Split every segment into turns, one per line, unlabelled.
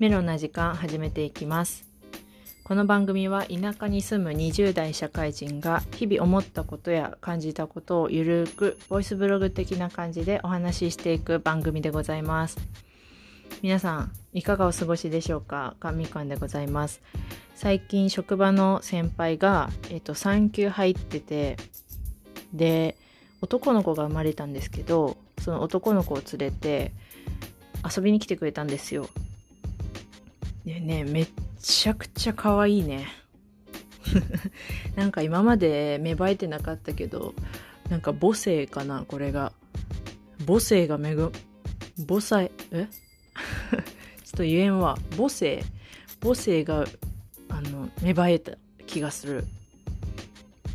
メロな時間始めていきます。この番組は田舎に住む20代社会人が日々思ったことや感じたことをゆるくボイスブログ的な感じでお話ししていく番組でございます。皆さんいかがお過ごしでしょうか？かみかんでございます。最近職場の先輩が、えっと、産休入っててで男の子が生まれたんですけどその男の子を連れて遊びに来てくれたんですよ。でねめっちゃくちゃ可愛いね。なんか今まで芽生えてなかったけどなんか母性かなこれが。母性がめぐ母性え？ちょっと言えんわ。母性母性があの芽生えた気がする。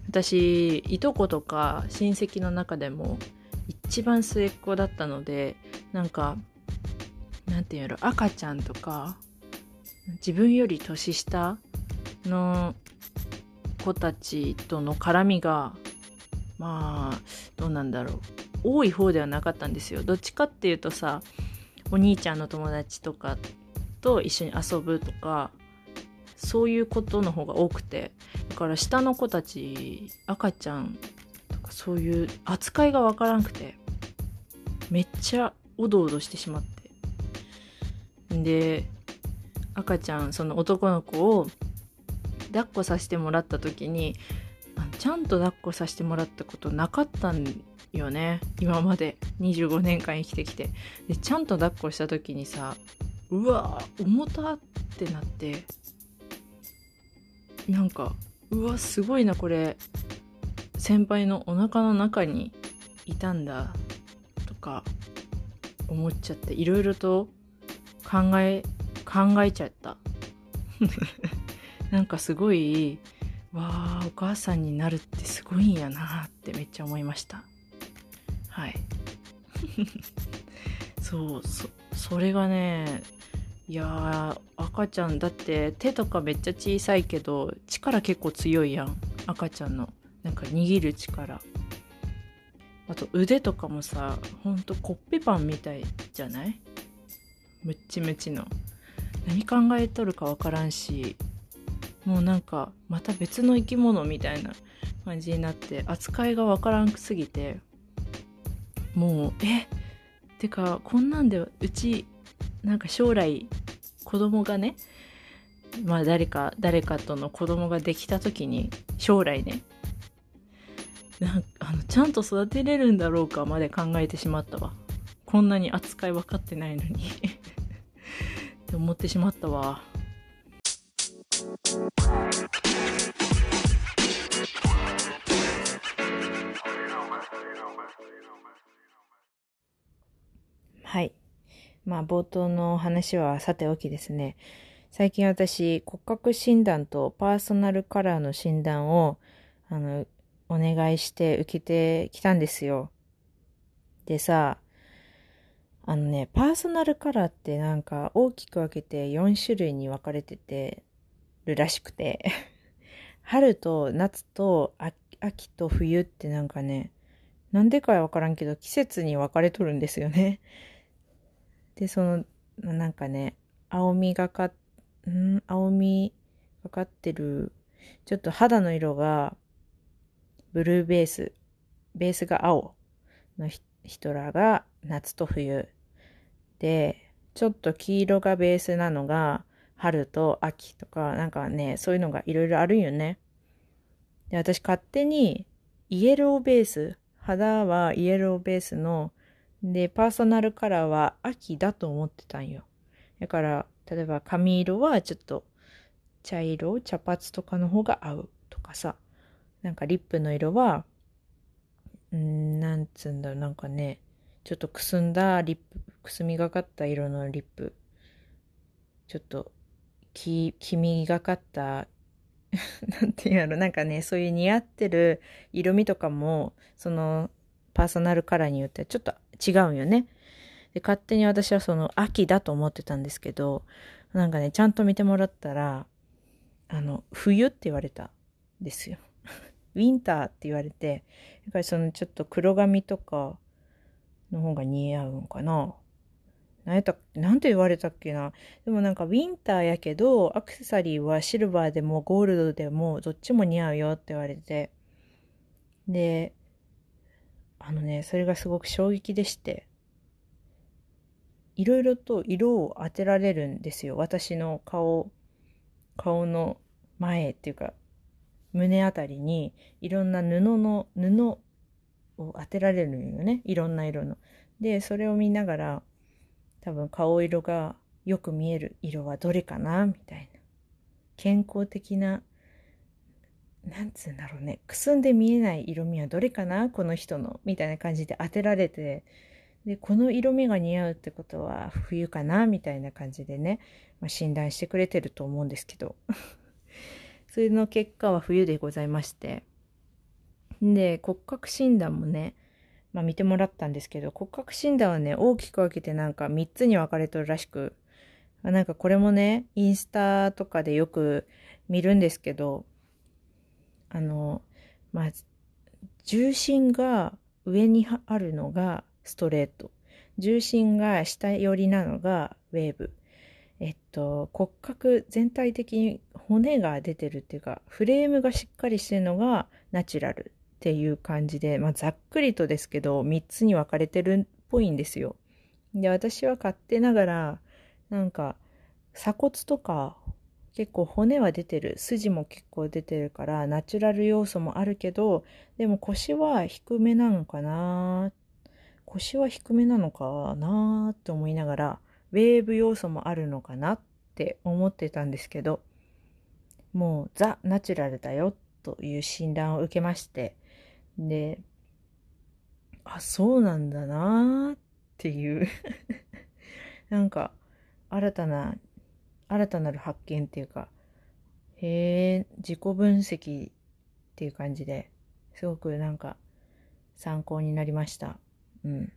私いとことか親戚の中でも一番末っ子だったのでなんかなんていうやろ赤ちゃんとか自分より年下の子たちとの絡みがまあどうなんだろう。多い方ではなかったんですよ。どっちかっていうとさお兄ちゃんの友達とかと一緒に遊ぶとかそういうことの方が多くて。だから下の子たち赤ちゃんとかそういう扱いがわからんくてめっちゃおどおどしてしまって。で赤ちゃんその男の子を抱っこさせてもらった時にちゃんと抱っこさせてもらったことなかったんよね。今まで。25年間生きてきて。でちゃんと抱っこした時にさうわ重たってなって。なんかうわすごいなこれ。先輩のお腹の中にいたんだ。とか思っちゃっていろいろと考え考えちゃった。なんかすごいわあお母さんになるってすごいんやなってめっちゃ思いました。はい。そうそれがねいや赤ちゃんだって手とかめっちゃ小さいけど力結構強いやん。赤ちゃんの。なんか握る力。あと腕とかもさほんとコッペパンみたいじゃない？ムッチムチの。何考えとるかわからんしもうなんかまた別の生き物みたいな感じになって扱いがわからんくすぎてもうえ？ってかこんなんでうちなんか将来子供がねまあ誰か誰かとの子供ができた時に将来ねなんあのちゃんと育てれるんだろうかまで考えてしまったわ。こんなに扱い分かってないのに。って思ってしまったわ。はい。まあ冒頭の話はさておきですね。最近私骨格診断とパーソナルカラーの診断をあのお願いして受けてきたんですよ。でさあのね、パーソナルカラーってなんか大きく分けて4種類に分かれててるらしくて。春と夏と秋と冬ってなんかね、なんでかわからんけど季節に分かれとるんですよね。で、その、なんかね、青みがか、ん？青みがかってる、ちょっと肌の色がブルーベース、ベースが青の人らが夏と冬。で、ちょっと黄色がベースなのが春と秋とか、なんかね、そういうのがいろいろあるよね。で、私勝手にイエローベース、肌はイエローベースの、で、パーソナルカラーは秋だと思ってたんよ。だから、例えば髪色はちょっと茶色、茶髪とかの方が合うとかさ、なんかリップの色は、んなんつうんだろう、なんかね、ちょっとくすんだリップ、くすみがかった色のリップ。ちょっと、き、黄みがかった なんていうの？なんかね、そういう似合ってる色味とかも、その、パーソナルカラーによってはちょっと違うんよね。で、勝手に私はその秋だと思ってたんですけど、なんかね、ちゃんと見てもらったら、あの、冬って言われたんですよ。ウィンターって言われて、やっぱりそのちょっと黒髪とか、の方が似合うんかな？何やったなんて言われたっけな？でもなんかウィンターやけど、アクセサリーはシルバーでもゴールドでもどっちも似合うよって言われて。で、あのね、それがすごく衝撃でして。いろいろと色を当てられるんですよ。私の顔、顔の前っていうか、胸あたりにいろんな布の、布を当てられるのよね。いろんな色の。で、それを見ながら、多分顔色がよく見える色はどれかな？みたいな。健康的な、なんつうんだろうね。くすんで見えない色味はどれかな？この人の。みたいな感じで当てられて、で、この色味が似合うってことは冬かな？みたいな感じでね、まあ、診断してくれてると思うんですけど。それの結果は冬でございまして。で、骨格診断もね、まあ、見てもらったんですけど、骨格診断はね、大きく分けてなんか3つに分かれとるらしく、まあ、なんかこれもね、インスタとかでよく見るんですけど、あの、まあ、重心が上にあるのがストレート。重心が下寄りなのがウェーブ。えっと、骨格全体的に骨が出てるっていうか、フレームがしっかりしてるのがナチュラルっていう感じで、まあ、ざっくりとですけど、3つに分かれてるっぽいんですよ。で、私は勝手ながら、なんか、鎖骨とか、結構骨は出てる。筋も結構出てるから、ナチュラル要素もあるけど、でも腰は低めなのかな？腰は低めなのかな？って思いながら、ウェーブ要素もあるのかなって思ってたんですけど、もうザ・ナチュラルだよという診断を受けまして、で、あ、そうなんだなっていう なんか、新たな、新たなる発見っていうか、へえ、自己分析っていう感じで、すごくなんか参考になりました。うん。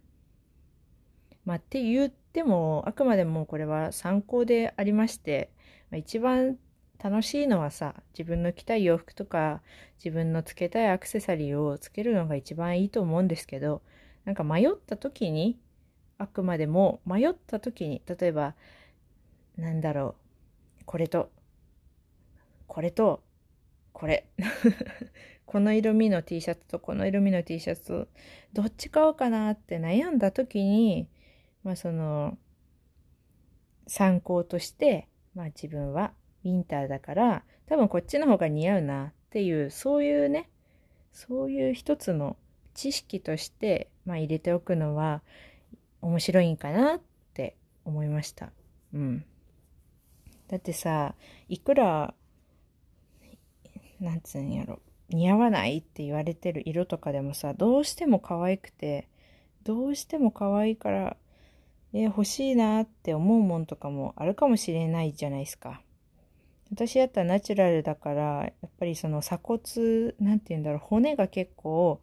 まあ、って言っても、あくまでもこれは参考でありまして、まあ、一番楽しいのはさ、自分の着たい洋服とか、自分のつけたいアクセサリーをつけるのが一番いいと思うんですけど、なんか迷った時に、あくまでも迷った時に、例えば、なんだろう、これと、これと、これ。この色味の T シャツとこの色味の T シャツ、どっち買おうかなって悩んだ時に、まあその、参考として、まあ自分はウィンターだから、多分こっちの方が似合うなっていう、そういうね、そういう一つの知識として、まあ入れておくのは面白いんかなって思いました。うん。だってさ、いくら、なんつうんやろ、似合わないって言われてる色とかでもさ、どうしても可愛くて、どうしても可愛いから、え欲しいなって思うもんとかもあるかもしれないじゃないですか。私やったらナチュラルだから、やっぱりその鎖骨、なんて言うんだろう、骨が結構、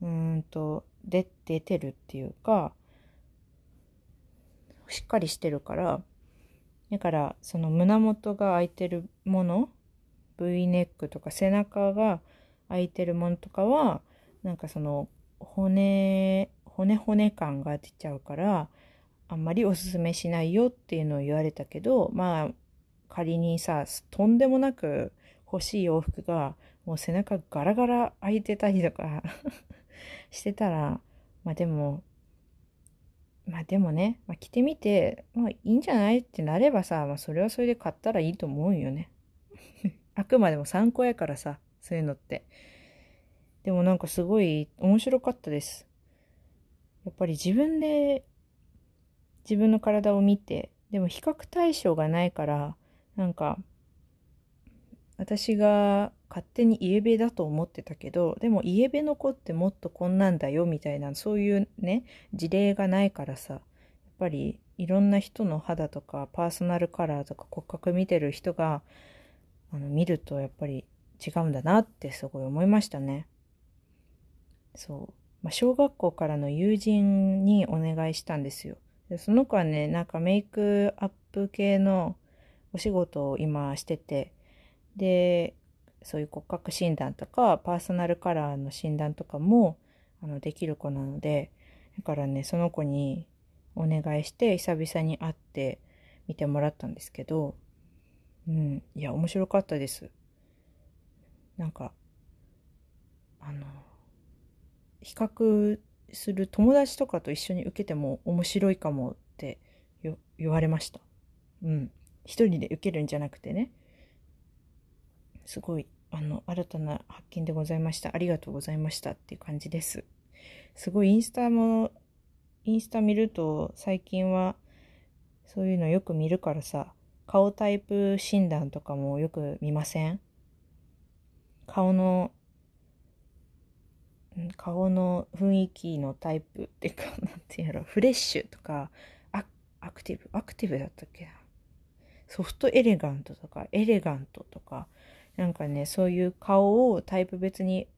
うんと、出、出てるっていうか、しっかりしてるから、だから、その胸元が開いてるもの、V ネックとか背中が開いてるものとかは、なんかその骨、骨骨感が出ちゃうから、あんまりおすすめしないよっていうのを言われたけど、まあ、仮にさ、とんでもなく欲しい洋服が、もう背中ガラガラ開いてたりとか してたら、まあでも、まあでもね、まあ、着てみて、まあいいんじゃないってなればさ、まあそれはそれで買ったらいいと思うよね。あくまでも参考やからさ、そういうのって。でもなんかすごい面白かったです。やっぱり自分で自分の体を見て、でも比較対象がないから、なんか、私が勝手にイエベだと思ってたけど、でもイエベの子ってもっとこんなんだよみたいな、そういうね、事例がないからさ、やっぱりいろんな人の肌とかパーソナルカラーとか骨格見てる人が、あの、見るとやっぱり違うんだなってすごい思いましたね。そう。まあ、小学校からの友人にお願いしたんですよ。でその子はね、なんかメイクアップ系のお仕事を今してて、で、そういう骨格診断とか、パーソナルカラーの診断とかも、あの、できる子なので、だからね、その子にお願いして久々に会って見てもらったんですけど、うん、いや、面白かったです。なんか、あの、比較する友達とかと一緒に受けても面白いかもって言われました。うん。一人で受けるんじゃなくてね。すごい、あの、新たな発見でございました。ありがとうございましたっていう感じです。すごいインスタも、インスタ見ると最近はそういうのよく見るからさ、顔タイプ診断とかもよく見ません？顔の顔の雰囲気のタイプっていうか、なんていうやろ、フレッシュとか、アクティブ、アクティブだったっけな？ソフトエレガントとか、エレガントとか、なんかね、そういう顔をタイプ別に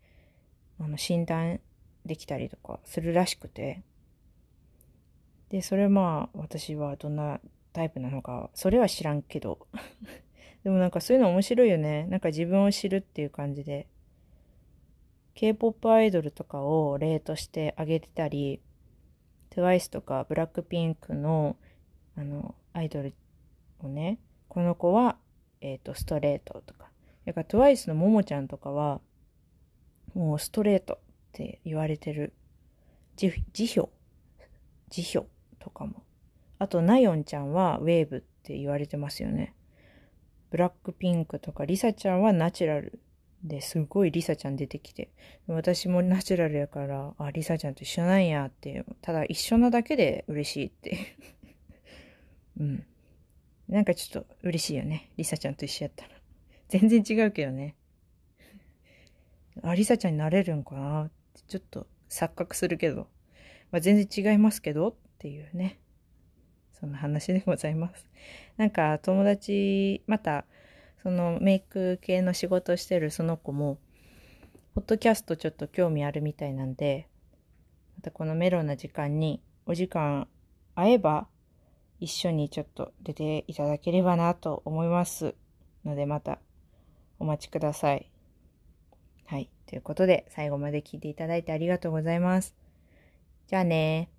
あの診断できたりとかするらしくて。で、それまあ、私はどんなタイプなのか、それは知らんけど。でもなんかそういうの面白いよね。なんか自分を知るっていう感じで。K-POP アイドルとかを例としてあげてたり、TWICE とかブラックピンクのあのアイドルをね、この子は、えっ、ー、と、ストレートとか。だから TWICE のももちゃんとかは、もうストレートって言われてる。辞表辞表とかも。あと、ナヨンちゃんはウェーブって言われてますよね。ブラックピンクとかリサちゃんはナチュラルですごいリサちゃん出てきて、私もナチュラルやから、あ、リサちゃんと一緒なんやって、ただ一緒なだけで嬉しいって うん。なんかちょっと嬉しいよね。リサちゃんと一緒やったら。全然違うけどね。あ、リサちゃんになれるんかな？ってちょっと錯覚するけど。まあ、全然違いますけど？っていうね。そんな話でございます。なんか友達、また、そのメイク系の仕事してるその子も、ポッドキャストちょっと興味あるみたいなんで、またこのメロンな時間にお時間合えば一緒にちょっと出ていただければなと思いますのでまたお待ちください。はい。ということで最後まで聞いていただいてありがとうございます。じゃあね